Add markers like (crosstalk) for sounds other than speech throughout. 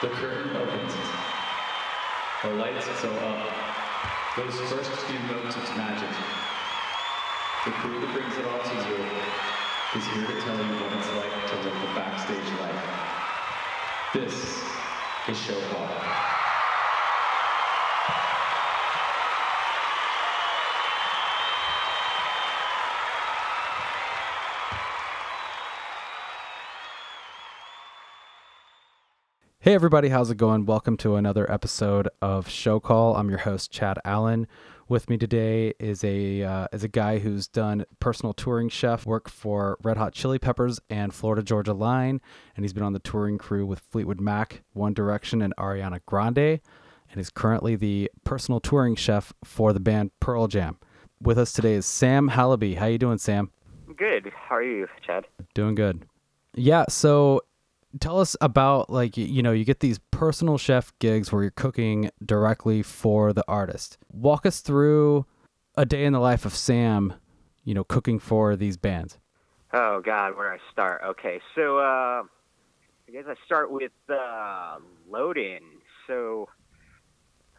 The curtain opens. The lights go up. Those first few notes of magic. The crew that brings it all to you is here to tell you what it's like to live the backstage life. This is Show Call. Hey everybody, how's it going? Welcome to another episode of Show Call. I'm your host Chad Allen. With me today is a uh, is a guy who's done personal touring chef work for Red Hot Chili Peppers and Florida Georgia Line, and he's been on the touring crew with Fleetwood Mac, One Direction, and Ariana Grande, and is currently the personal touring chef for the band Pearl Jam. With us today is Sam Hallaby. How you doing, Sam? Good. How are you, Chad? Doing good. Yeah, so tell us about like you know you get these personal chef gigs where you're cooking directly for the artist walk us through a day in the life of sam you know cooking for these bands Oh God, where do I start? Okay, so uh, I guess I start with uh, load in. So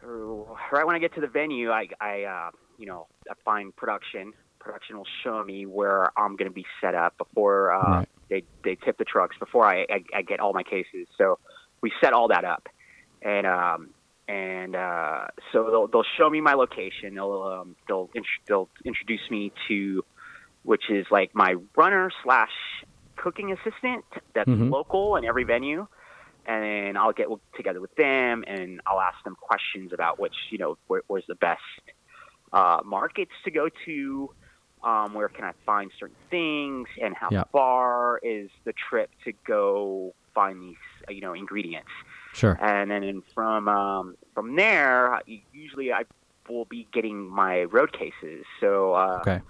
right when I get to the venue, I, I uh, you know, I find production. Production will show me where I'm going to be set up before uh, Right. They they tip the trucks. Before I, I I get all my cases, so we set all that up, and um, and uh, so they'll they'll show me my location. They'll um, they'll int- they'll introduce me to which is like my runner slash cooking assistant that's Mhm. local in every venue. And then I'll get together with them and I'll ask them questions about which, you know, where, where's the best uh, markets to go to, um, where can I find certain things, and how Yeah. far is the trip to go find these, uh, you know, ingredients sure and then from um, from there, usually I will be getting my road cases. So, uh, okay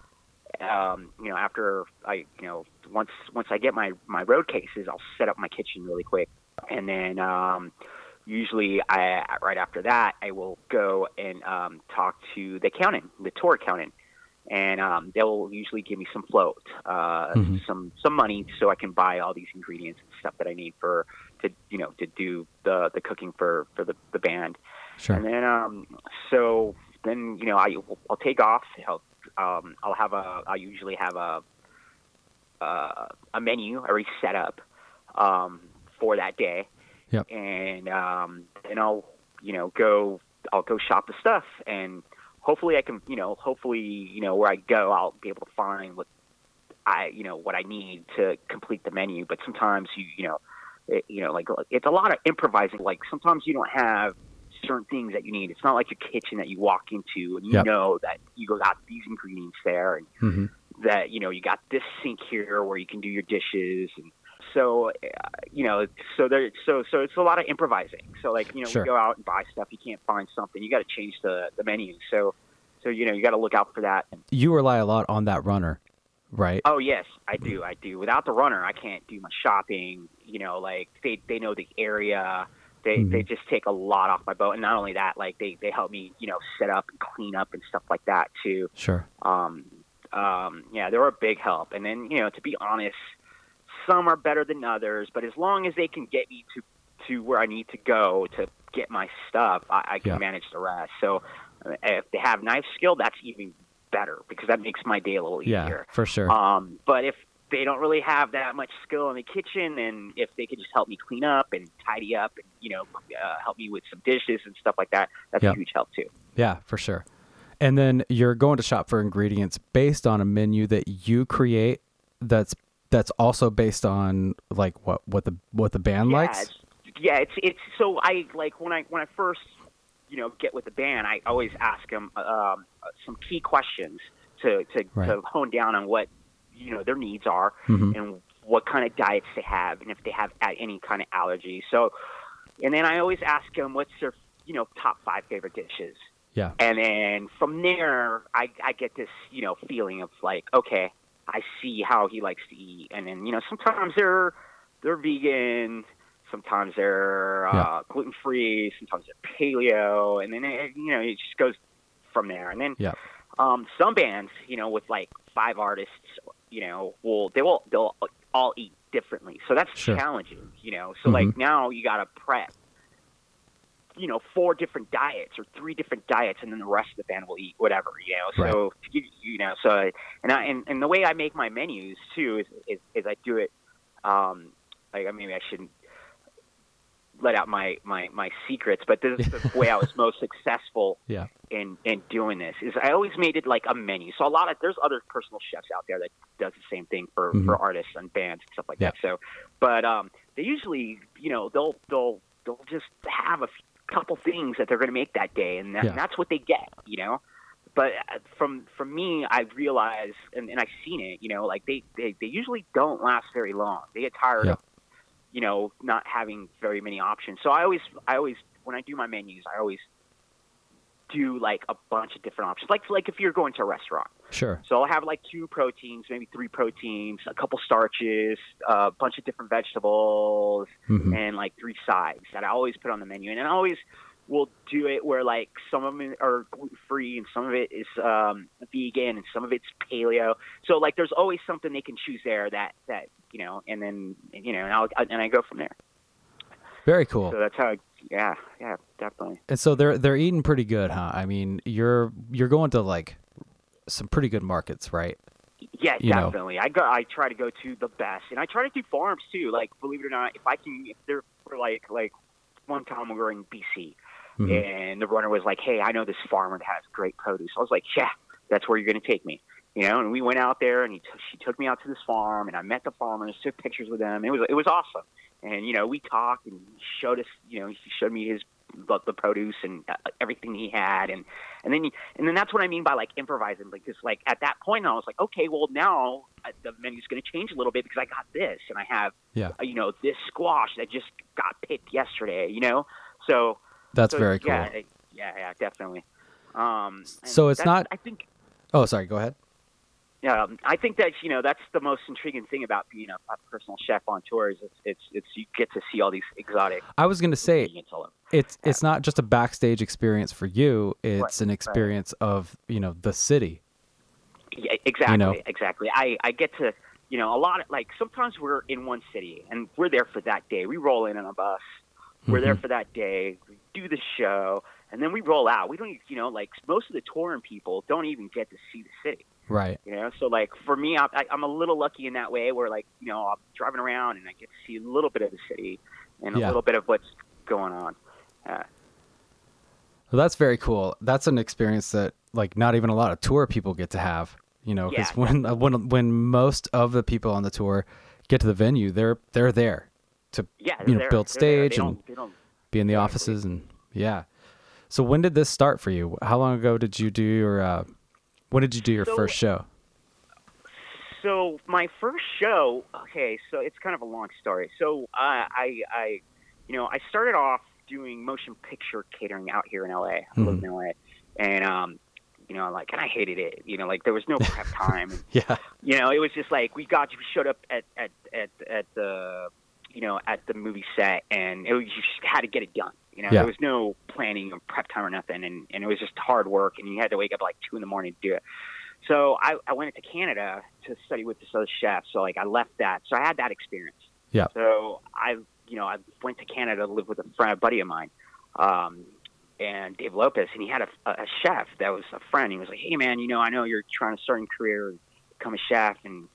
um, you know, after I, you know, once once I get my my road cases, I'll set up my kitchen really quick, and then um, usually I right after that I will go and um, talk to the accountant, the tour accountant. And um, they'll usually give me some float, uh, Mhm. some some money, so I can buy all these ingredients and stuff that I need for to you know to do the the cooking for for the the band. sure And then, um, so then, you know, I, I'll take off. I'll, um, I'll have a, I usually have a, uh, a menu already set up, um, for that day. Yep. And, um, then I'll, you know, go, I'll go shop the stuff and hopefully I can, you know, hopefully, you know, where I go, I'll be able to find what I, you know, what I need to complete the menu. But sometimes you, you know, it, you know, like it's a lot of improvising. Like sometimes you don't have certain things that you need. It's not like your kitchen that you walk into and you Yep. know that you got these ingredients there and hmm that you know you got this sink here where you can do your dishes and so you know so there so so it's a lot of improvising. So like you know Sure. we go out and buy stuff. You can't find something. You got to change the the menu. So so you know you got to look out for that. you rely a lot on that runner right Oh yes, I do. I do. Without the runner, I can't do my shopping. You know, like they they know the area. They Mhm. they just take a lot off my boat, and not only that, like they they help me you know set up and clean up and stuff like that too. sure Um, um, yeah, they're a big help. And then you know, to be honest, some are better than others, but as long as they can get me to to where I need to go to get my stuff, I, I can Yeah. manage the rest. So uh, if they have knife skill, that's even better because that makes my day a little yeah easier. for sure Um, but if they don't really have that much skill in the kitchen, and if they could just help me clean up and tidy up, and you know, uh, help me with some dishes and stuff like that, that's Yeah. a huge help too. Yeah, for sure. And then you're going to shop for ingredients based on a menu that you create that's that's also based on like what what the what the band yeah, likes. it's, yeah, it's it's so I like when I when I first you know get with the band, I always ask them um, some key questions to to, Right. to hone down on what you know their needs are Mhm. and what kind of diets they have and if they have any kind of allergy. So, and then I always ask them what's their you know top five favorite dishes. Yeah. And then from there, I, I get this, you know, feeling of like, okay, I see how he likes to eat. And then, you know, sometimes they're they're vegan, sometimes they're uh, Yeah. gluten free, sometimes they're paleo, and then it, you know it just goes from there. And then Yeah. um, some bands, you know, with like five artists, you know, will they will they'll all eat differently. So that's Sure. challenging, you know. So like Mhm. now you got to prep you know four different diets or three different diets, and then the rest of the band will eat whatever. You know, so you, you know, so and I and, and the way I make my menus too is is, is I do it. Um, like maybe I shouldn't let out my my my secrets, but this is the way I was (laughs) most successful Yeah. in in doing this. Is I always made it like a menu. So a lot of there's other personal chefs out there that does the same thing for Mhm. for artists and bands and stuff like Yeah. that. So, but um, they usually you know they'll they'll they'll just have a couple things that they're going to make that day, and, that, Yeah. and that's what they get. You know. But uh, from from me, I realize, and, and I've seen it. You know, like they, they they usually don't last very long. They get tired Yeah. of you know, not having very many options. So I always, I always, when I do my menus, I always do like a bunch of different options. Like, like if you're going to a restaurant, Sure. so I'll have like two proteins, maybe three proteins, a couple starches, a bunch of different vegetables, hmm and like three sides that I always put on the menu. And I always will do it where like some of them are gluten free and some of it is um, vegan and some of it's paleo. So like there's always something they can choose there that that you know, and then you know, and I'll and I go from there. Very cool. So that's how. I, yeah, yeah, definitely. And so they're they're eating pretty good, huh? I mean, you're you're going to like some pretty good markets, right? Yeah, You know. definitely. I go. I try to go to the best, and I try to do farms too. Like, believe it or not, if I can, if they're like like one time we were in BC, Mhm. and the runner was like, "Hey, I know this farmer that has great produce." I was like, "Yeah, that's where you're going to take me." You know, and we went out there, and he t- she took me out to this farm, and I met the farmers, took pictures with them. It was it was awesome, and you know, we talked, and he showed us, you know, he showed me his the, the produce and uh, everything he had, and and then he, and then that's what I mean by like improvising, because like at that point I was like, okay, well now uh, the menu's going to change a little bit because I got this, and I have, Yeah. uh, you know, this squash that just got picked yesterday, you know, so That's so, very cool. Yeah, yeah, yeah, definitely. Um, So it's not- I think. Oh, sorry. Go ahead. Um, I think that you know that's the most intriguing thing about being a, a personal chef on tour is it's, it's it's you get to see all these exotic I was gonna say ingredients all over. it's it's not just a backstage experience for you. It's an right. experience of you know the city. Yeah, exactly, know? exactly. I I get to you know a lot of like sometimes we're in one city and we're there for that day. We roll in on a bus. We're there Mhm. for that day. We do the show, and then we roll out. We don't, you know, like most of the touring people don't even get to see the city. Right. You know, so like for me, I, I, I'm a little lucky in that way, where like you know I'm driving around and I get to see a little bit of the city and a little bit of what's going on. Uh, Well, that's very cool. That's an experience that like not even a lot of tour people get to have. You know, because Yeah, when uh, when when most of the people on the tour get to the venue, they're they're there to yeah, You know, there. build stage and- don't, don't, be in the offices and yeah. So when did this start for you? How long ago did you do your uh, when did you do your So- first show? So my first show, okay, so it's kind of a long story. So uh, I, I, you know, I started off doing motion picture catering out here in LA. I live in LA, and um, you know, like, and I hated it. You know, like there was no prep (laughs) time. And, Yeah. you know, it was just like we got we showed up at at at at the you know at the movie set, and it was, you just had to get it done. You know, Yeah. there was no planning or prep time or nothing, and and it was just hard work, and you had to wake up like two in the morning to do it. So I, I went into Canada to study with this other chef. So like I left that. So I had that experience. Yeah. So I, you know, I went to Canada to live with a friend, a buddy of mine, um, and Dave Lopez, and he had a, a chef that was a friend. He was like, "Hey man, you know, I know you're trying to start a career, become a chef, and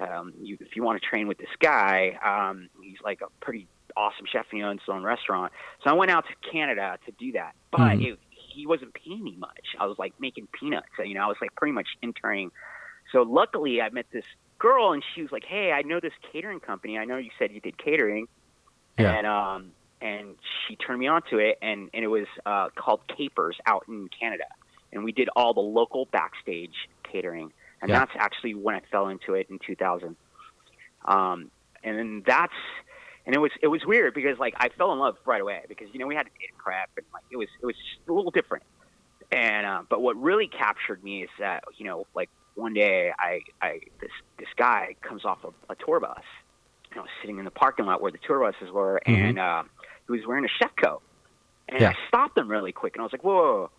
um, you, if you want to train with this guy, um, he's like a pretty awesome chef. and He owns his own restaurant. So I went out to Canada to do that, but Mhm. it, he wasn't paying me much. I was like making peanuts. You know, I was like pretty much interning. So luckily, I met this girl, and she was like, "Hey, I know this catering company. I know you said you did catering." Yeah. And um, and she turned me on to it, and and it was uh, called Capers out in Canada, and we did all the local backstage catering, and Yeah. that's actually when I fell into it in 2000. Um, and then that's and it was it was weird because like I fell in love right away because you know we had to date prep and like it was it was just a little different. And uh, but what really captured me is that you know like one day I I this this guy comes off a, a tour bus, you know, sitting in the parking lot where the tour buses were, Mhm. and uh, he was wearing a chef coat. And Yeah. I stopped him really quick, and I was like, "Whoa!"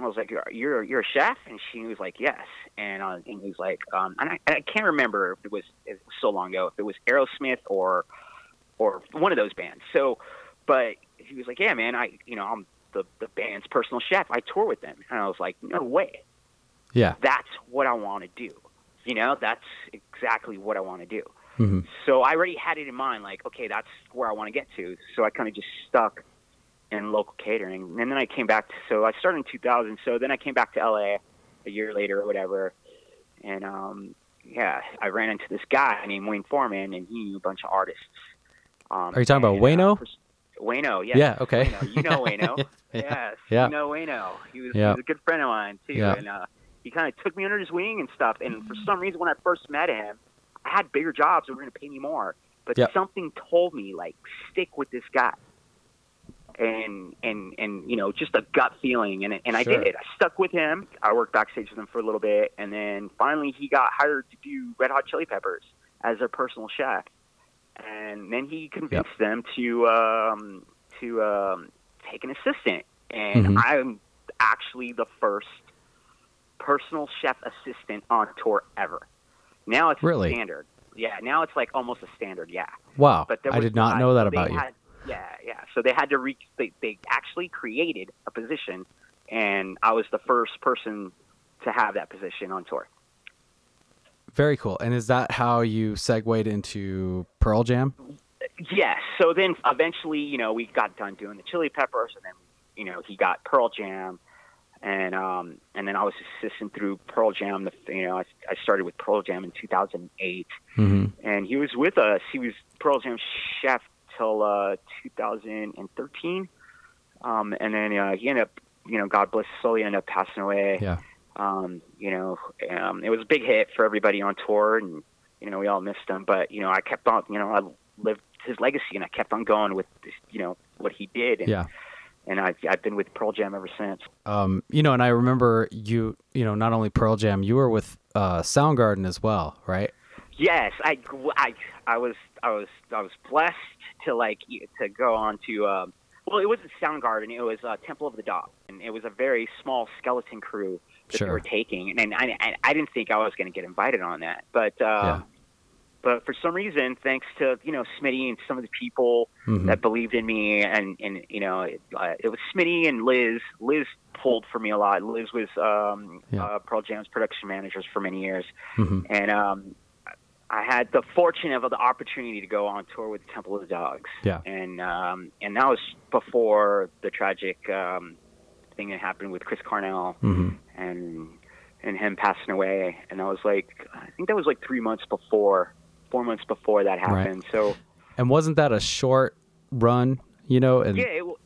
And I was like, "You're you're, you're a chef?" And she was like, "Yes." And, uh, and he was like, um, and I, and I can't remember if it was it was so long ago if it was Aerosmith or or one of those bands. So, but he was like, yeah, man, I, you know, I'm the the band's personal chef. I tour with them, and I was like, no way. Yeah. That's what I want to do. You know, that's exactly what I want to do. hmm So I already had it in mind, like, okay, that's where I want to get to. So I kind of just stuck in local catering, and then I came back. To, so I started in 2000. So then I came back to LA a year later or whatever, and um, yeah, I ran into this guy named Wayne Foreman, and he knew a bunch of artists. Um, Are you talking about and, uh, Wayno? pers- Wayno, yes. Yeah, okay. Wayno. You know Wayno. (laughs) Yeah, Yes, yeah. you know Wayno. He was, Yeah. he was a good friend of mine too, Yeah. and uh, he kind of took me under his wing and stuff. And for some reason, when I first met him, I had bigger jobs that were going to pay me more, but Yep. something told me like stick with this guy. And and and you know just a gut feeling, and and I Sure. did it. I stuck with him. I worked backstage with him for a little bit, and then finally he got hired to do Red Hot Chili Peppers as their personal chef. And then he convinced them to um, to um, take an assistant, and Mhm. I'm actually the first personal chef assistant on tour ever. Now it's Really? standard. Yeah, now it's like almost a standard. Yeah, Wow. but I did not not. know that about you. had- Yeah, yeah. So they had to re. They, they actually created a position, and I was the first person to have that position on tour. Very cool. And is that how you segued into Pearl Jam? Yes. So then eventually, you know, we got done doing the Chili Peppers, and then you know he got Pearl Jam, and um, and then I was assistant through Pearl Jam. The you know I, I started with Pearl Jam in 2008, hmm and he was with us. He was Pearl Jam chef till uh, 2013, um, and then uh, he ended up, you know, God bless he ended up passing away. Yeah. Um, you know, um, it was a big hit for everybody on tour, and you know, we all missed him. But you know, I kept on, you know, I lived his legacy, and I kept on going with, this, you know, what he did. And, Yeah. And I've I've been with Pearl Jam ever since. Um, you know, and I remember you, you know, not only Pearl Jam, you were with uh, Soundgarden as well, right? Yes, I, I, I was I was I was blessed to like to go on to um, well, it wasn't Soundgarden, it was uh, Temple of the Dog, and it was a very small skeleton crew that Sure. they were taking, and I, I, I didn't think I was going to get invited on that, but uh, Yeah. but for some reason, thanks to you know Smitty and some of the people Mhm. that believed in me, and and you know it, uh, it was Smitty and Liz. Liz pulled for me a lot. Liz was um, Yeah. uh, Pearl Jam's production managers for many years Mhm. and um, I had the fortune of the opportunity to go on tour with Temple of the Dogs. Yeah. And um, and that was before the tragic um, thing that happened with Chris Cornell Mhm. and and him passing away. And I was like, I think that was like three months before, four months before that Right. happened. So And wasn't that a short run? You know, and yeah, it, w-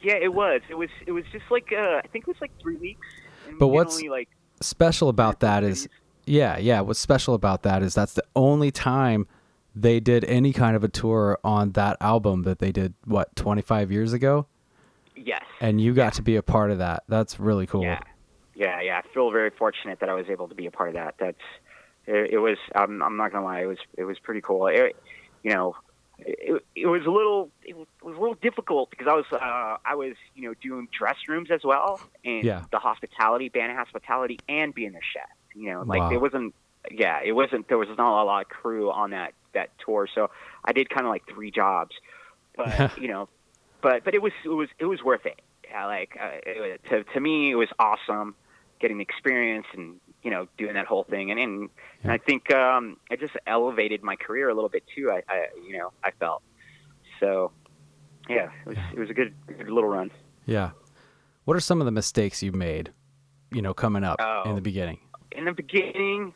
yeah, it was. It was. It was just like uh, I think it was like three weeks. And But what's- only, like special about that is, yeah, yeah. What's special about that is that's the only time they did any kind of a tour on that album that they did what 25 years ago, yes. and you got to be a part of that. That's really cool. Yeah, yeah, yeah. I feel very fortunate that I was able to be a part of that. That's it, it was. I'm, I'm not gonna lie. It was it was pretty cool. It, you know, it, it was a little it was a little difficult because I was uh, I was you know doing dress rooms as well and Yeah. the hospitality, band hospitality, and being their chef. You know, like Wow. it wasn't. Yeah, it wasn't. There was not a lot of crew on that that tour, so I did kind of like three jobs. But (laughs) you know, but but it was it was it was worth it. Yeah, like uh, it, to to me, it was awesome getting the experience and you know doing that whole thing, and and, and I think um, it just elevated my career a little bit too. I, I you know I felt so. Yeah, it was it was a good good little run. Yeah. What are some of the mistakes you made, you know, coming up in Oh. the beginning? In the beginning,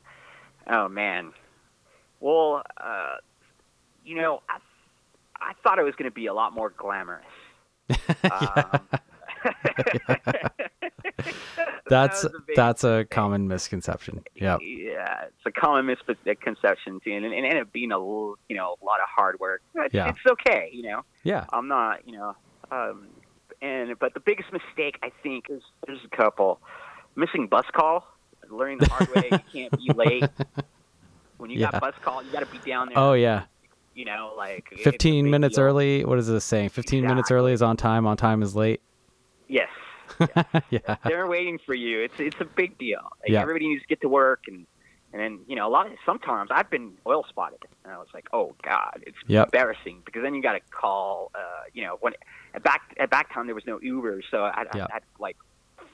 oh man. Well, uh, you know, I, I thought it was going to be a lot more glamorous. (laughs) Um, (laughs) (laughs) That's that a that's a common misconception. Yeah. Yeah, it's a common misconception, too, and it ended up being a you know a lot of hard work. It's, Yeah. it's okay, you know. Yeah. I'm not, you know, um, and but the biggest mistake I think is there's a couple missing bus call, learning the hard way. You can't be late. (laughs) When you Yeah. got bus call, you got to be down there. Oh yeah. you know, like 15 minutes deal. early. What is this saying? 15 minutes early is on time, on time is late. (laughs) Yes, yeah. they're waiting for you. It's it's a big deal. Like, Yeah. Everybody needs to get to work, and And then you know a lot of sometimes I've been oil spotted, and I was like, oh god, it's Yep. embarrassing because then you got to call. Uh, you know when at back at back time there was no Uber, so I'd, Yep. I'd, I'd like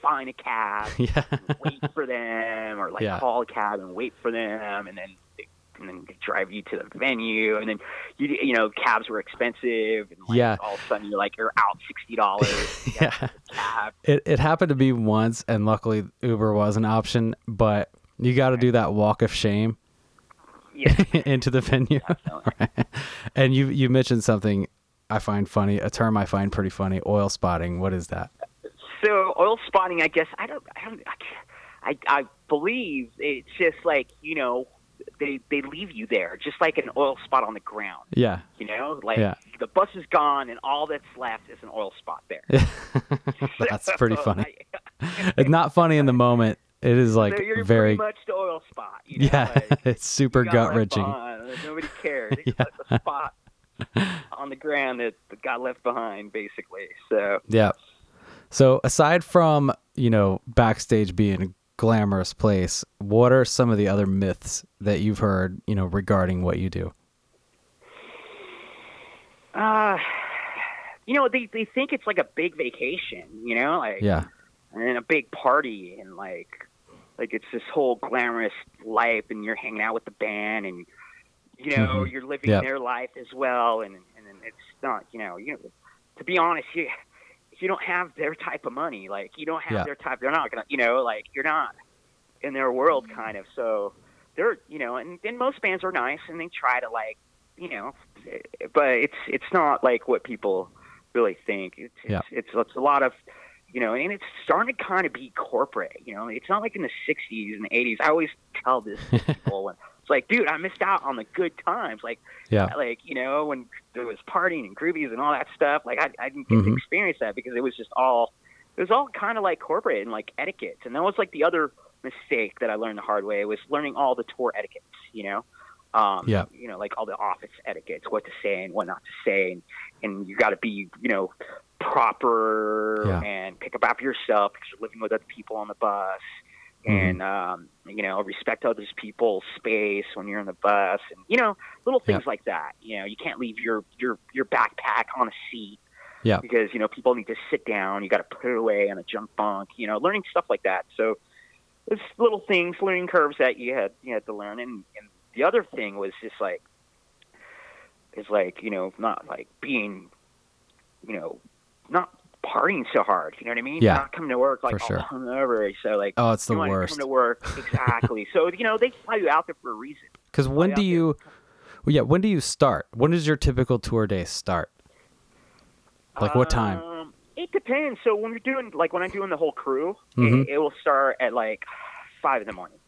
find a cab, (laughs) yeah. wait for them, or like Yeah. call a cab and wait for them, and then and then drive you to the venue, and then you you know cabs were expensive, and like, Yeah. all of a sudden you're like you're out sixty dollars. (laughs) yeah. It it happened to be once, and luckily Uber was an option, but you got to do that walk of shame Yeah, (laughs) into the venue. Right. And you you mentioned something I find funny, a term I find pretty funny, oil spotting. What is that? So oil spotting, I guess I don't, I don't, I, can't- I, I believe it's just like you know they they leave you there, just like an oil spot on the ground. Yeah. You know, like Yeah. the bus is gone and all that's left is an oil spot there. (laughs) That's pretty funny. It's not funny in the moment. It is like so you're very much the oil spot. You know? yeah, (laughs) like, it's super gut wrenching. Nobody cares. (laughs) Just left a spot on the ground that that got left behind, basically. So Yeah. So aside from, you know, backstage being a glamorous place, what are some of the other myths that you've heard, you know, regarding what you do? Uh, you know, they they think it's like a big vacation, you know, like Yeah. and a big party and like like it's this whole glamorous life and you're hanging out with the band and you know, Mhm. you're living Yep. their life as well and and then it's not, you know, you know to be honest, you if you don't have their type of money, like you don't have Yeah. their type they're not gonna you know, like you're not in their world kind of. So they're you know, and, and most bands are nice and they try to like you know, but it's it's not like what people really think. It's it's, Yeah. it's it's a lot of you know, and it's starting to kind of be corporate. You know, it's not like in the '60s and the '80s. I always tell this to (laughs) people when it's like, dude, I missed out on the good times. Like, Yeah. like you know, when there was partying and groovies and all that stuff. Like, I, I didn't get to Mhm. experience that because it was just all it was all kind of like corporate and like etiquette. And that was like the other mistake that I learned the hard way was learning all the tour etiquettes. You know, um, Yeah. you know, like all the office etiquettes, what to say and what not to say, and, and you got to be, you know, proper Yeah. and pick up after yourself because you're living with other people on the bus. And um, you know, respect other people's space when you're in the bus, and you know, little things like that. You know, you can't leave your your your backpack on a seat. Yeah. Because you know people need to sit down. You got to put it away on a junk bunk. You know, learning stuff like that. So it's little things, learning curves that you had you had to learn. And, and the other thing was just like is like you know not like being you know not partying so hard. You know what I mean? Yeah, Not coming to work like for sure. all hungover. So like Oh, it's the you worst. Come to work exactly. so you know they fly you out there for a reason. Cuz when do you well, yeah, when do you start? When does your typical tour day start? Like what time? Um, it depends. So when you're doing like when I'm doing the whole crew, Mhm. it, it will start at like five in the morning.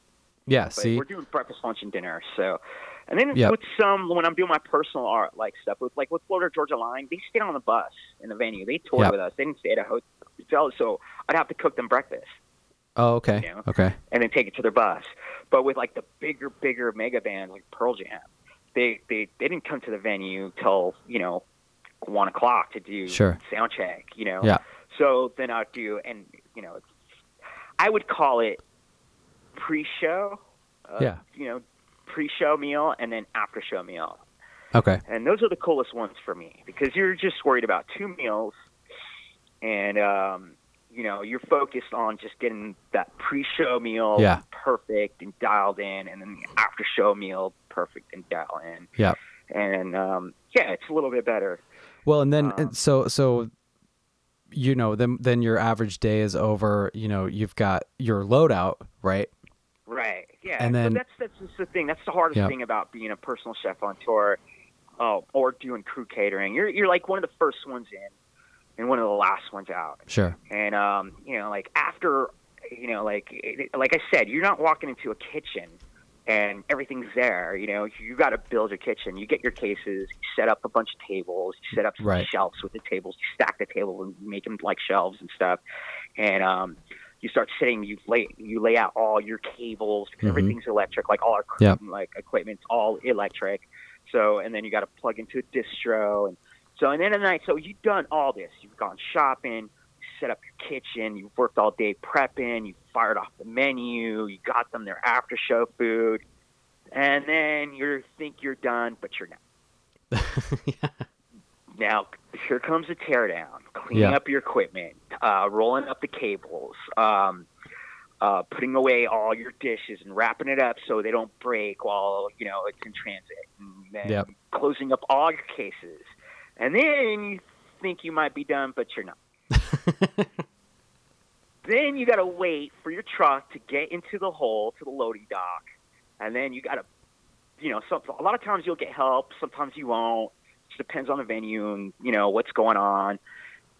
Yeah, But see. we're doing breakfast, lunch, and dinner. So, and then Yep. with some when I'm doing my personal art like stuff with like with Florida Georgia Line, they stayed on the bus in the venue. They toured Yep. with us. They didn't stay at a hotel, so I'd have to cook them breakfast Oh, okay. you know. Okay. and then take it to their bus. But with like the bigger, bigger mega bands like Pearl Jam, they they they didn't come to the venue till you know one o'clock to do Sure. sound check. You know. Yeah. So then I'd do, and you know, I would call it pre-show. Uh, Yeah. You know, pre-show meal and then after-show meal, Okay. and those are the coolest ones for me because you're just worried about two meals, and um, you know, you're focused on just getting that pre-show meal Yeah. perfect and dialed in, and then the after-show meal perfect and dialed in. Yeah. And um, yeah, it's a little bit better. Well, and then Um, so so you know, then then your average day is over, you know, you've got your loadout, right? Right. Yeah. And then- that's that's just the thing. That's the hardest Yep. thing about being a personal chef on tour, oh, or doing crew catering. You're you're like one of the first ones in, and one of the last ones out. Sure. And um, you know, like after, you know, like like I said, you're not walking into a kitchen and everything's there. You know, you got to build your kitchen. You get your cases, you set up a bunch of tables, you set up some Right. shelves with the tables, you stack the table and make them like shelves and stuff. And um, you start sitting, you lay you lay out all your cables because Mhm. everything's electric, like all our Yep. like equipment's all electric. So and then you got to plug into a distro and so and then at night. So you've done all this. You've gone shopping, you set up your kitchen, you've worked all day prepping, you fired off the menu. You got them their after show food, and then you think you're done, but you're not. (laughs) yeah. Now here comes the teardown, cleaning Yeah. up your equipment, uh, rolling up the cables, um, uh, putting away all your dishes and wrapping it up so they don't break while you know it's in transit, and then Yep. closing up all your cases, and then you think you might be done, but you're not. (laughs) then you got to wait for your truck to get into the hole to the loading dock, and then you got to, you know, some, a lot of times you'll get help, sometimes you won't. Depends on the venue and you know what's going on,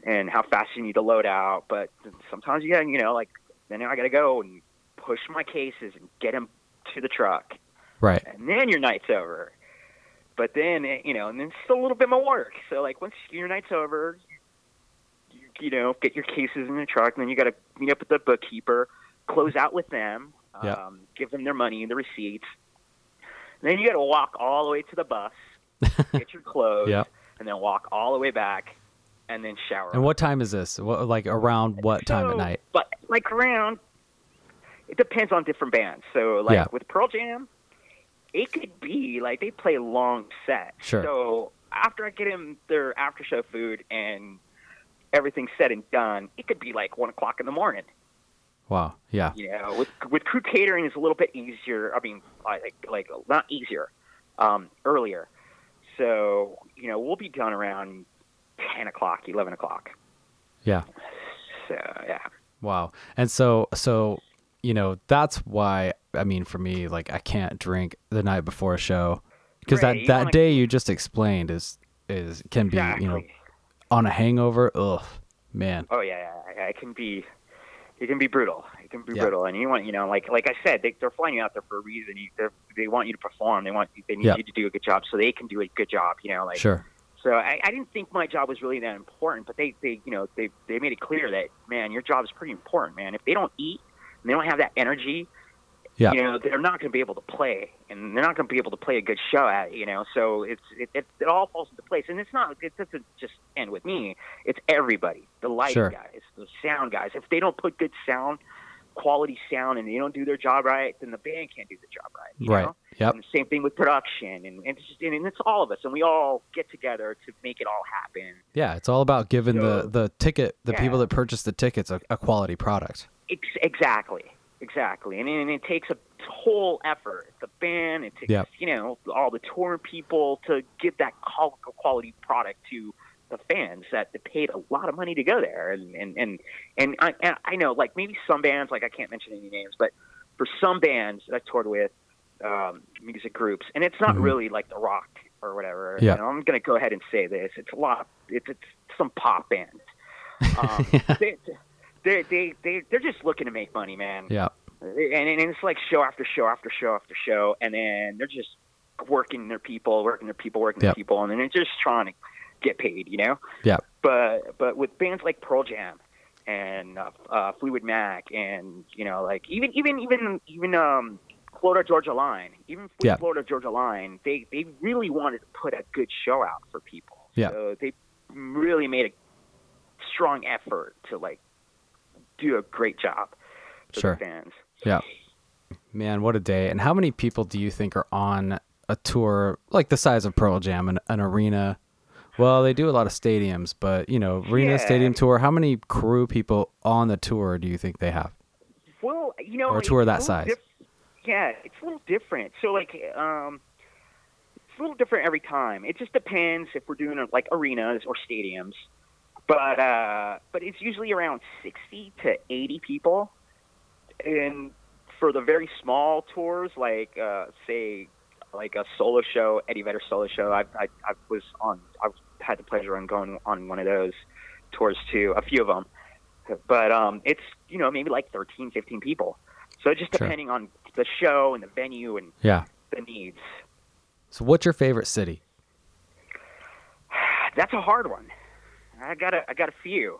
and how fast you need to load out. But sometimes you got, you know, like then I got to go and push my cases and get them to the truck, right. and then your night's over. But then eh, you know, and then it's still a little bit more work. So like once your night's over, you, you know, get your cases in the truck, and then you got to meet up with the bookkeeper, close out with them, Yeah. um, give them their money and the receipts. And then you got to walk all the way to the bus, get your clothes, Yep. and then walk all the way back, and then shower. And what time is this? What, like around what time at night? But like around, it depends on different bands. So like Yeah. with Pearl Jam, it could be like they play long sets. Sure. So after I get them their after show food and everything's said and done, it could be like one o'clock in the morning. Wow. Yeah. You know, with with crew catering is a little bit easier. I mean, like like not easier, um, earlier. So you know, we'll be done around ten o'clock, eleven o'clock. Yeah. So yeah. Wow. And so so you know, that's why I mean for me like I can't drink the night before a show because Right, that that wanna- day you just explained is is can be, Exactly. you know, on a hangover. Ugh. Man. Oh yeah, yeah, yeah, it can be, it can be brutal. It can be Yeah. brutal, and you want, you know, like like I said, they, they're flying you out there for a reason. You, they're- want you to perform. They want they need Yeah. you to do a good job, so they can do a good job. You know, like Sure. so. I, I didn't think my job was really that important, but they they you know they they made it clear that man, your job is pretty important, man. If they don't eat and they don't have that energy, Yeah. you know, they're not going to be able to play, and they're not going to be able to play a good show at. You know, so it's it, it it all falls into place, and it's not it doesn't just end with me. It's everybody, the lighting Sure. guys, the sound guys. If they don't put good sound, quality sound, and they don't do their job right, then the band can't do the job right. You Right. Know? Yep. And the same thing with production, and, and it's just and it's all of us, and we all get together to make it all happen. Yeah, it's all about giving the So- the ticket, the Yeah. people that purchase the tickets a, a quality product. Ex- exactly, exactly, and, and it takes a whole effort. The band, it takes Yep. you know all the touring people to give that quality product to the fans that paid a lot of money to go there, and and and and I, and I know like maybe some bands like I can't mention any names, but for some bands that I toured with, um, music groups, and it's not Mhm. really like the rock or whatever. Yeah. You know, I'm going to go ahead and say this: it's a lot. It's, it's some pop bands. Um, (laughs) they, they, they, they, they're just looking to make money, man. Yeah. And, and it's like show after show after show after show, and then they're just working their people, working their people, working Yep. their people, and then they're just trying to get paid, you know. Yeah. But but with bands like Pearl Jam and uh, uh, Fleetwood Mac, and you know, like even even even even um, Florida Georgia Line, even Yeah. Florida Georgia Line, they they really wanted to put a good show out for people. Yeah. So they really made a strong effort to like do a great job for Sure. the fans. Yeah. Man, what a day. And how many people do you think are on a tour like the size of Pearl Jam, an, an arena? Well, they do a lot of stadiums, but you know, arena Yeah. stadium tour, how many crew people on the tour do you think they have? Well, you know, Or a tour that size. diff- yeah, it's a little different. So like, um, it's a little different every time. It just depends if we're doing uh, like arenas or stadiums, but uh, but it's usually around sixty to eighty people, and for the very small tours, like uh, say like a solo show, Eddie Vedder solo show. I I, I was on. I've had the pleasure on going on one of those tours too, a few of them. But um, it's you know maybe like 13, 15 people. So just Sure. depending on the show and the venue and Yeah. the needs. So what's your favorite city? (sighs) That's a hard one. I got a I got a few.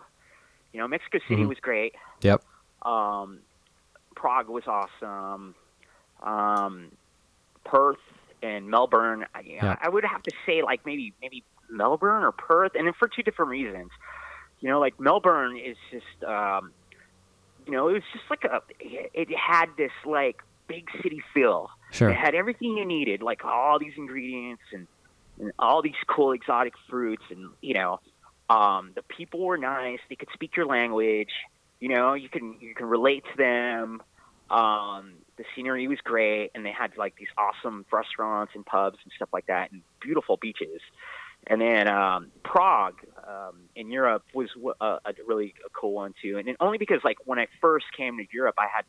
You know, Mexico City Mhm. was great. Yep. Um, Prague was awesome. Um, Perth and Melbourne. I, Yeah. I would have to say like maybe maybe Melbourne or Perth, and for two different reasons. You know, like Melbourne is just um, you know, it was just like a. It had this like big city feel. Sure. It had everything you needed, like all these ingredients and, and all these cool exotic fruits, and you know, um, the people were nice. They could speak your language. You know, you can you can relate to them. Um, the scenery was great, and they had like these awesome restaurants and pubs and stuff like that, and beautiful beaches. And then um, Prague um, in Europe was a really a cool one too, and only because like when I first came to Europe, I had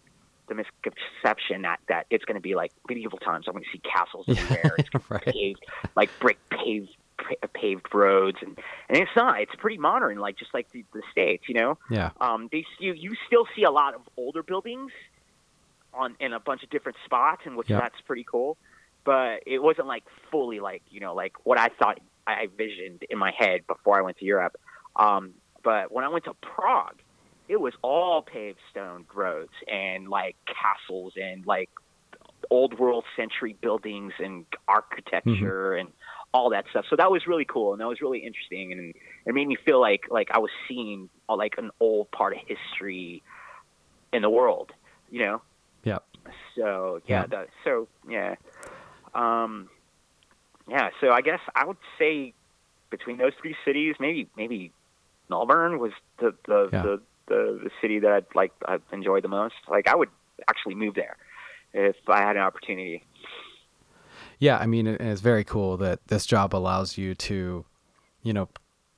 the misconception that that it's going to be like medieval times. I'm going to see castles (laughs) everywhere. It's Right. paved, like brick paved paved roads, and and it's not. It's pretty modern, like just like the, the states, you know. Yeah. Um, they you you still see a lot of older buildings on in a bunch of different spots, and which Yeah. that's pretty cool. But it wasn't like fully like you know like what I thought I visioned in my head before I went to Europe. Um, but when I went to Prague, it was all paved stone roads and like castles and like old world century buildings and architecture and all that stuff. So that was really cool and that was really interesting and it made me feel like like I was seeing uh, like an old part of history in the world, you know. Yep. So yeah, Yeah. that, so yeah, um, yeah. So I guess I would say between those three cities, maybe maybe Melbourne was the the Yeah. the, the, the city that I'd like I enjoyed the most. Like I would actually move there if I had an opportunity. Yeah, I mean, it's very cool that this job allows you to, you know,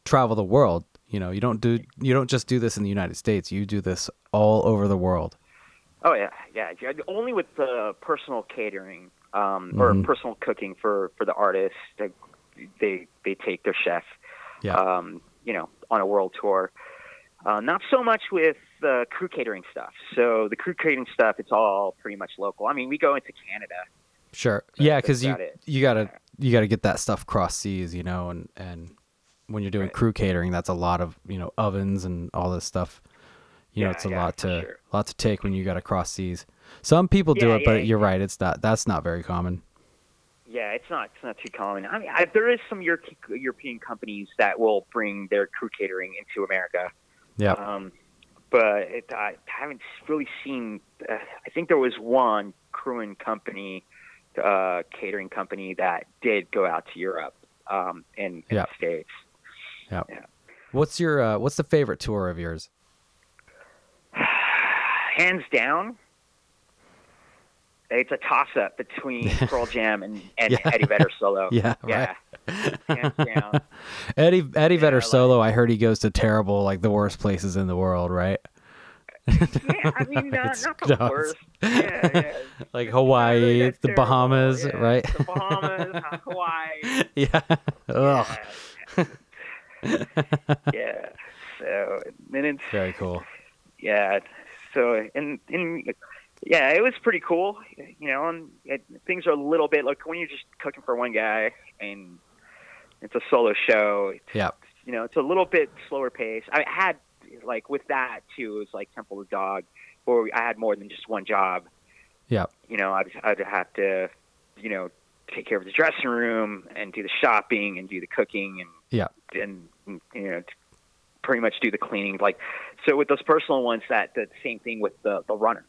travel the world. You know, you don't do you don't just do this in the United States. You do this all over the world. Oh yeah, yeah. yeah, Only with the personal catering um, or Mhm. personal cooking for for the artists. They they, they take their chef, Yeah. um, you know, on a world tour. Uh, not so much with the crew catering stuff. So the crew catering stuff, it's all pretty much local. I mean, we go into Canada. Sure. Yeah, because you it. you gotta you gotta get that stuff cross seas, you know, and and when you're doing Right. crew catering, that's a lot of you know ovens and all this stuff. You know, Yeah, it's a yeah, lot to sure. lot to take when you got to cross seas. Some people do it, but you're right. It's not that's not very common. Yeah, it's not it's not too common. I mean, I, there is some Euro- European companies that will bring their crew catering into America. Yeah. Um, but it, I haven't really seen. Uh, I think there was one crewing company, uh, catering company that did go out to Europe um, and, and Yeah. the states. Yeah. What's your uh, what's the favorite tour of yours? Hands down, it's a toss up between (laughs) Pearl Jam and, and Yeah. Eddie Vedder solo. (laughs) Yeah, yeah, hands down. (laughs) Eddie Eddie Vedder like- solo. I heard he goes to terrible, like the worst places in the world, right? Yeah, I mean, not, not the nuts. worst. Yeah, yeah. Like Hawaii, the terrible. Bahamas, Yeah, right? The Bahamas, Hawaii. yeah. Ugh. Yeah. yeah. So and it's Very cool. yeah. So and and yeah, it was pretty cool. You know, and it, things are a little bit like when you're just cooking for one guy and it's a solo show. It's, Yeah. You know, it's a little bit slower pace. I had like with that too. It was like Temple of Dog, where I had more than just one job. Yeah. You know, I'd I'd have to, you know, take care of the dressing room and do the shopping and do the cooking and Yeah. and you know pretty much do the cleaning like so with those personal ones that the same thing with the the runner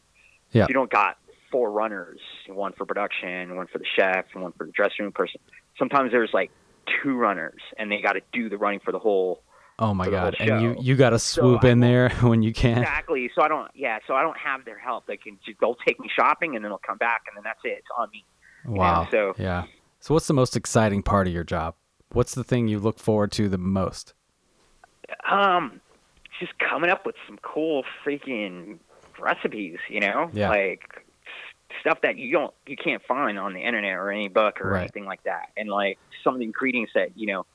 Yeah. you don't got four runners one for production one for the chef and one for the dressing room person sometimes there's like two runners and they got to do the running for the whole Oh my for the whole god. And you you got to swoop I in there (laughs) when you can. exactly so i don't yeah so i don't have their help they can just, they'll take me shopping and then they'll come back and then that's it it's on me Wow. so- yeah. So what's the most exciting part of your job? What's the thing you look forward to the most? Um, just coming up with some cool freaking recipes, you know, Yeah. like stuff that you don't, you can't find on the internet or any book or Right. anything like that, and like some of the ingredients that you know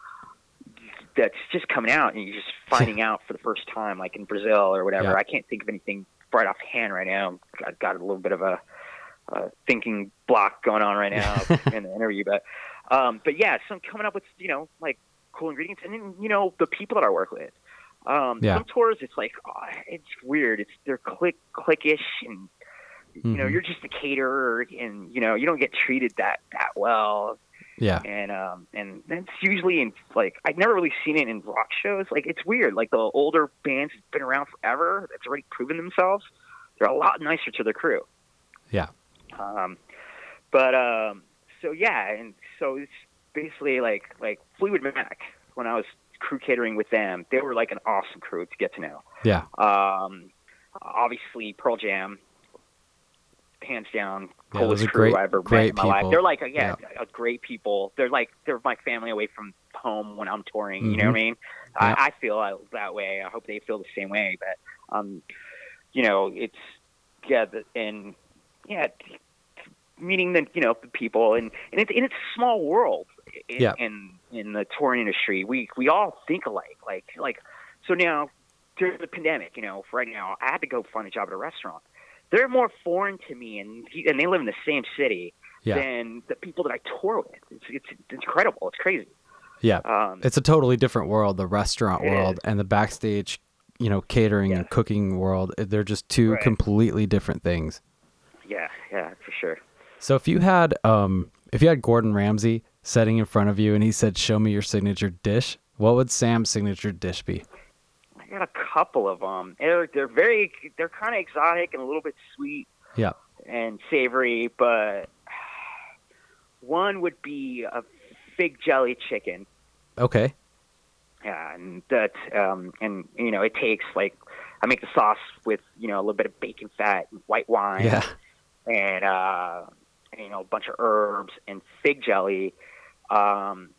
that's just coming out and you're just (laughs) finding out for the first time, like in Brazil or whatever. Yeah. I can't think of anything right off hand right now. I've got a little bit of a, a thinking block going on right now (laughs) in the interview, but um, but yeah, so I'm coming up with you know like cool ingredients, and then you know the people that I work with. Um, Yeah. Some tours, it's like oh, it's weird. It's they're click clickish, and you know Mhm. you're just a caterer, and you know you don't get treated that that well. Yeah. And um, and that's usually in like I've never really seen it in rock shows. Like it's weird. Like the older bands have been around forever. That's already proven themselves. they're a lot nicer to their crew. Yeah. Um, but um, so yeah, and so it's basically like like Fleetwood Mac when I was crew catering with them. They were like an awesome crew to get to know. Yeah. Um, obviously Pearl Jam, hands down, Yeah, coolest crew great- I ever met in my people. life. They're like, yeah, a great people. They're like, they're my family away from home when I'm touring. You know what I mean? Mm-hmm. Yeah. I, I feel that way. I hope they feel the same way. But, um, you know, it's yeah, the, and yeah, meeting the you know the people, and and it's and it's a small world. In, Yeah. in in the touring industry, we we all think alike. Like like so now during the pandemic, you know, for right now, I had to go find a job at a restaurant. They're more foreign to me, and and they live in the same city Yeah. than the people that I tour with. It's it's, it's incredible. It's crazy. Yeah. Um, It's a totally different world, the restaurant world is. and the backstage, you know, catering and cooking world. They're just two Right. completely different things. yeah, yeah, for sure. So if you had um if you had Gordon Ramsay sitting in front of you and he said, "Show me your signature dish," what would Sam's signature dish be? I got a couple of them. They're they're very they're kind of exotic and a little bit sweet Yeah. and savory, but one would be a fig jelly chicken. Okay. Yeah, and that um and you know it takes like I make the sauce with you know a little bit of bacon fat and white wine Yeah. and uh you know a bunch of herbs and fig jelly um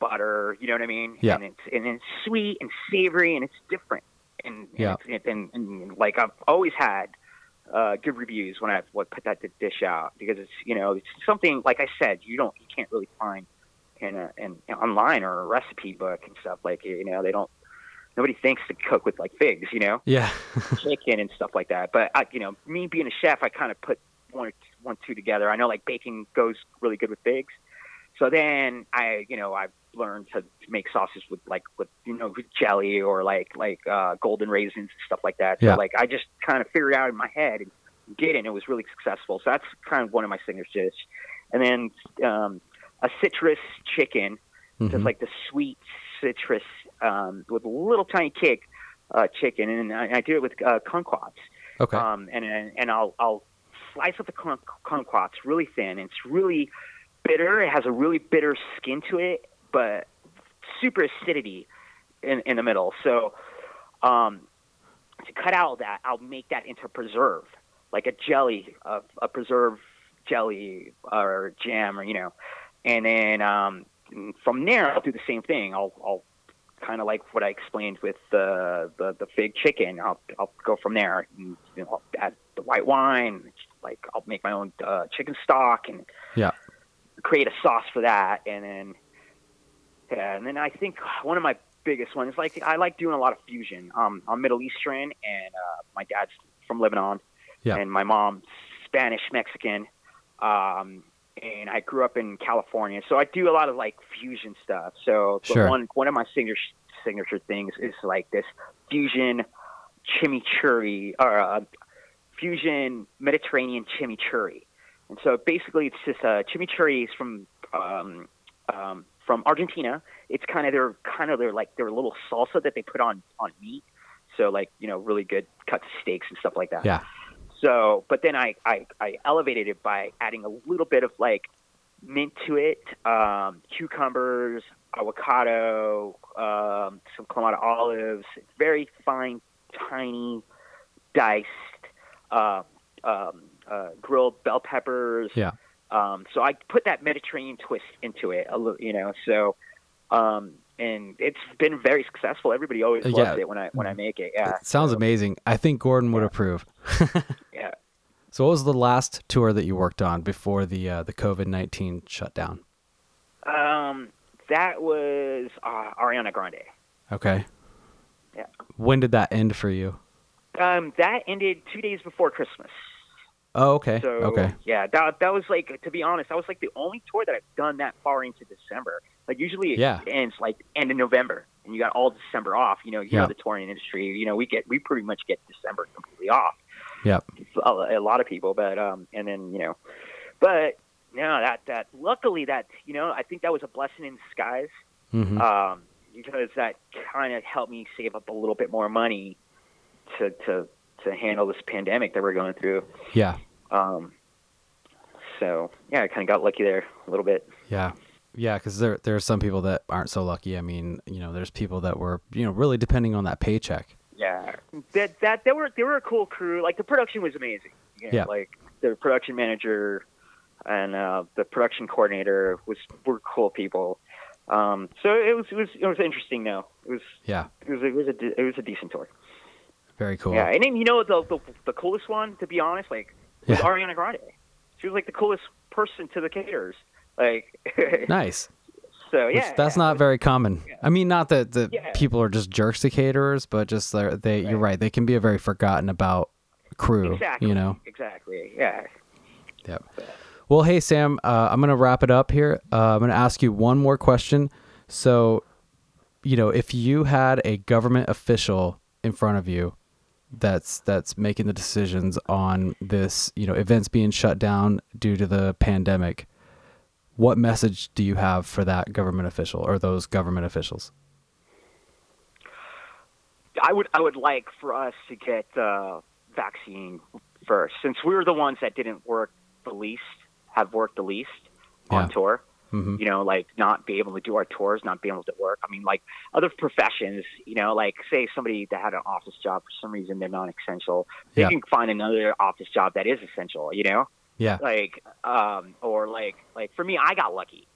butter you know what i mean Yeah. and it's and it's sweet and savory and it's different and and, Yeah. it's, and, and, like i've always had uh good reviews when i would put that dish out because it's you know it's something like i said you don't you can't really find in a in online or a recipe book and stuff like you know they don't nobody thinks to cook with like figs you know Yeah. (laughs) chicken and stuff like that. But I, you know, me being a chef, I kind of put one, one, two together. I know like bacon goes really good with figs. So then I, you know, I learned to make sauces with like with you know with jelly or like like uh, golden raisins and stuff like that. So like I just kind of figured it out in my head and did it, and it was really successful. So that's kind of one of my signature dishes. And then um, a citrus chicken Mhm. just like the sweet citrus um, with a little tiny kick uh, chicken, and I, I do it with uh, kumquats. Okay. Um, and and I'll I'll slice up the kum- kumquats really thin. And it's really bitter. It has a really bitter skin to it, but super acidity in in the middle. So um, to cut out that, I'll make that into preserve, like a jelly, a, a preserve jelly or jam, or you know, and then um, from there I'll do the same thing. I'll I'll kind of like what I explained with the the, the fig chicken. I'll I'll go from there. And, you know, I'll add the white wine. Like I'll make my own uh, chicken stock and Yeah. Create a sauce for that, and then yeah, and then I think one of my biggest ones like I like doing a lot of fusion. Um, I'm Middle Eastern, and uh, my dad's from Lebanon, Yeah. and my mom's Spanish Mexican. Um, and I grew up in California, so I do a lot of like fusion stuff. So Sure. one one of my signature signature things is like this fusion chimichurri or uh, fusion Mediterranean chimichurri. And so basically, it's just uh, chimichurri is from um, um, from Argentina. It's kind of their kind of their like their little salsa that they put on on meat. So like you know really good cuts of steaks and stuff like that. Yeah. So, but then I, I, I elevated it by adding a little bit of like mint to it, um, cucumbers, avocado, um, some Kalamata olives, very fine, tiny, diced, uh, um, uh, grilled bell peppers. Yeah. Um, so I put that Mediterranean twist into it, a little, you know. So, um, and it's been very successful. Everybody always Uh, loves yeah. it when I when I make it. Yeah, It sounds so, amazing. I think Gordon would approve. (laughs) Yeah. So what was the last tour that you worked on before the uh, the COVID nineteen shutdown? Um, that was uh, Ariana Grande. Okay. Yeah. When did that end for you? Um, that ended two days before Christmas. Oh, okay. So okay. yeah, that that was like to be honest, that was like the only tour that I've done that far into December. Like usually it Yeah. ends like end of November, and you got all December off. You know, you Yeah. know the touring industry. You know, we get we pretty much get December completely off. Yeah. A, a lot of people, but um, and then you know, but no, that that luckily that you know I think that was a blessing in disguise. hmm um, because that kind of helped me save up a little bit more money to to to to handle this pandemic that we're going through. Yeah. Um, so yeah, I kind of got lucky there a little bit. Yeah. Yeah, because there there are some people that aren't so lucky. I mean, you know, there's people that were, you know, really depending on that paycheck. Yeah, that that they were they were a cool crew. Like the production was amazing. You know, Yeah. Like the production manager and uh, the production coordinator was were cool people. Um, so it was it was it was interesting. though. it was Yeah. it was it was a it was a decent tour. Very cool. Yeah, and then you know the, the the coolest one, to be honest, like was Yeah. Ariana Grande. She was like the coolest person to the caterers. Like, (laughs) Nice. so Which- yeah, that's yeah, not very common. yeah. I mean, not that the people are just jerks to caterers, but just they're, they. You're Right. right. They can be a very forgotten about crew. exactly, You know. exactly, yeah. Yep. Well, hey Sam, uh, I'm gonna wrap it up here. Uh, I'm gonna ask you one more question. So, you know, if you had a government official in front of you that's that's making the decisions on this, you know, events being shut down due to the pandemic, what message do you have for that government official or those government officials? I would I would like for us to get uh, vaccine first, since we were the ones that didn't work the least, have worked the least on tour. Hmm You know, like not be able to do our tours, not being able to work. I mean, like other professions. You know, like say somebody that had an office job for some reason they're non-essential, they Yeah. can find another office job that is essential. You know, Yeah. like um or like like for me i got lucky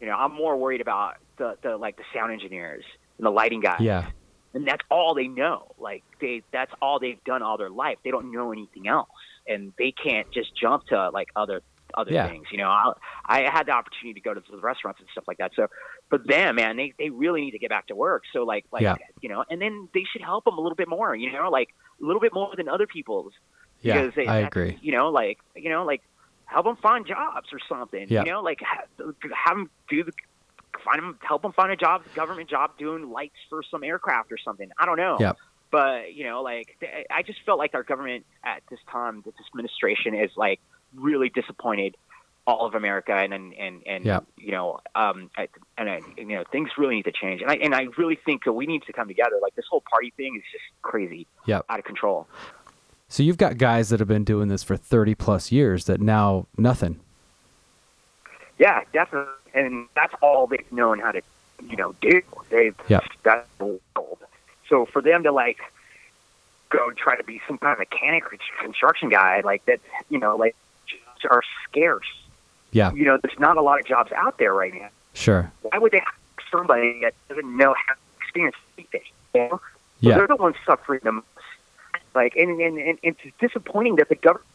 you know i'm more worried about the the like the sound engineers and the lighting guys Yeah. and that's all they know like they that's all they've done all their life they don't know anything else and they can't just jump to like other other Yeah. things you know I, I had the opportunity to go to the restaurants and stuff like that so for them man they they really need to get back to work so like like Yeah. you know and then they should help them a little bit more you know like a little bit more than other people's Yeah. they, I agree. You know, like you know, like help them find jobs or something. Yeah. You know, like ha- have them do the find them help them find a job, government job doing lights for some aircraft or something. I don't know. Yeah. But you know, like I just felt like our government at this time, this administration is like really disappointed all of America, and and and, and Yeah. you know, um, I, and I, you know, things really need to change, and I and I really think that we need to come together. Like this whole party thing is just crazy, yeah out of control. So you've got guys that have been doing this for 30 plus years that now nothing. Yeah, definitely. And that's all they've known how to, you know, do. They've Yep. that's world. So for them to like go try to be some kind of mechanic or construction guy, like that, you know, like jobs are scarce. Yeah. You know, there's not a lot of jobs out there right now. Sure. Why would they have somebody that doesn't know how to experience anything? You know? So Yeah. they're the ones suffering the most. Like, and, and, and it's disappointing that the government's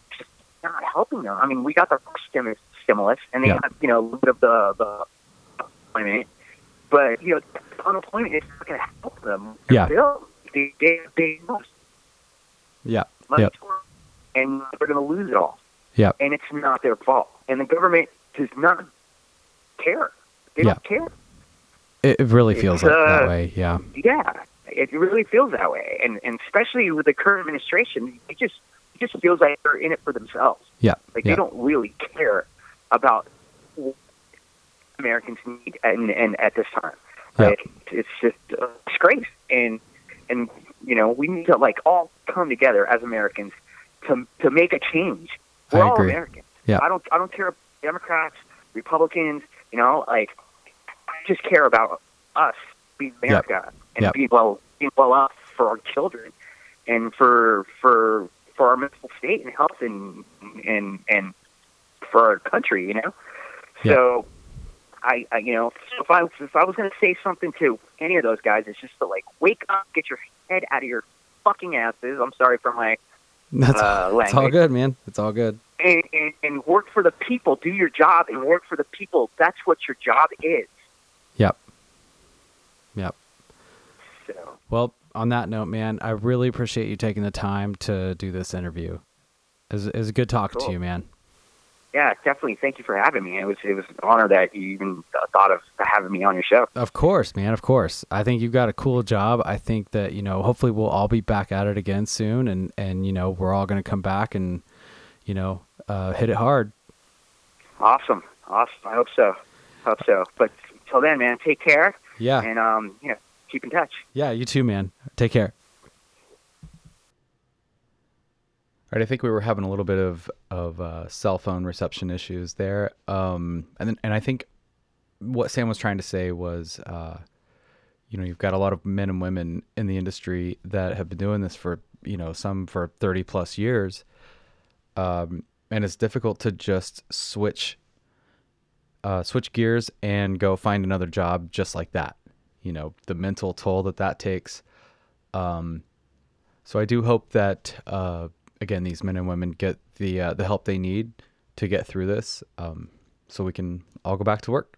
not helping them. I mean, we got the stimulus, stimulus and they Yeah. got, you know, a little bit of the, the unemployment. But, you know, unemployment is not going to help them. Yeah. Bill. They, they, they must Yeah. Yep. and they're going to lose it all. Yep. And it's not their fault. And the government does not care. They Yeah. don't care. It, it really feels like that uh, way. Yeah. Yeah, it really feels that way, and and especially with the current administration, it just it just feels like they're in it for themselves. Yeah. Like yeah. they don't really care about what Americans need, and and at this time, Yeah. like it's just a disgrace, and and you know we need to like all come together as Americans to to make a change. We're I all agree. Americans. Yeah. I don't I don't care Democrats, Republicans, you know, like I just care about us being America and Yep. being well being well off for our children and for for for our mental state and health and and and for our country, you know. Yep. So I, I you know if I if I was going to say something to any of those guys, it's just to like wake up, get your head out of your fucking asses. I'm sorry for my (laughs) That's uh, it's all good, man. It's all good. and, and, and work for the people. Do your job and work for the people. That's what your job is. Yep. Yep. So Well, on that note, man, I really appreciate you taking the time to do this interview. It was, it was good talking to you, man. Yeah, definitely. Thank you for having me. It was it was an honor that you even thought of having me on your show. Of course, man. Of course. I think you've got a cool job. I think that, you know, hopefully we'll all be back at it again soon and, and you know, we're all going to come back and, you know, uh, hit it hard. Awesome, awesome. I hope so. Hope so. But until then, man, take care Yeah. and um, you know, keep in touch. Yeah. You too, man. Take care. Right, I think we were having a little bit of of uh, cell phone reception issues there, um, and then, and I think what Sam was trying to say was, uh, you know, you've got a lot of men and women in the industry that have been doing this for, you know, some for thirty plus years, um, and it's difficult to just switch, uh, switch gears and go find another job just like that. You know, the mental toll that that takes. Um, so I do hope that. Again, these men and women get the uh, the help they need to get through this, um, so we can all go back to work.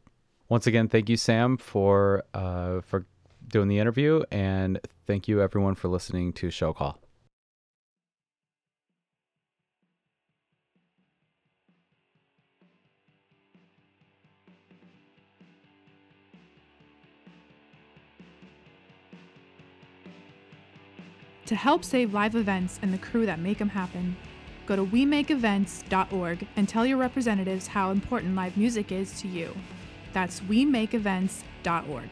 Once again, thank you, Sam, for uh, for doing the interview, and thank you everyone for listening to Show Call. To help save live events and the crew that make them happen, go to wemakeevents.org and tell your representatives how important live music is to you. That's wemakeevents.org.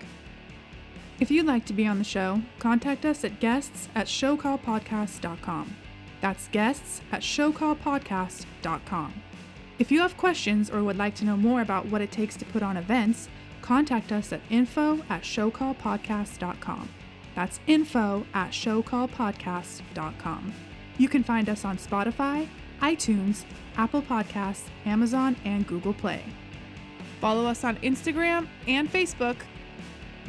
If you'd like to be on the show, contact us at guests at showcallpodcast.com. That's guests at showcallpodcast.com. If you have questions or would like to know more about what it takes to put on events, contact us at info at showcallpodcast.com. That's info at showcallpodcast.com. You can find us on Spotify, iTunes, Apple Podcasts, Amazon, and Google Play. Follow us on Instagram and Facebook.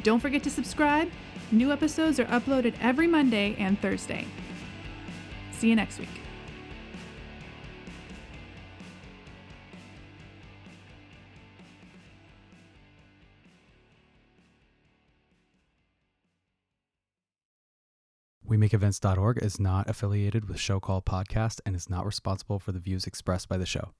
Don't forget to subscribe. New episodes are uploaded every Monday and Thursday. See you next week. WeMakeEvents.org is not affiliated with Show Call Podcast and is not responsible for the views expressed by the show.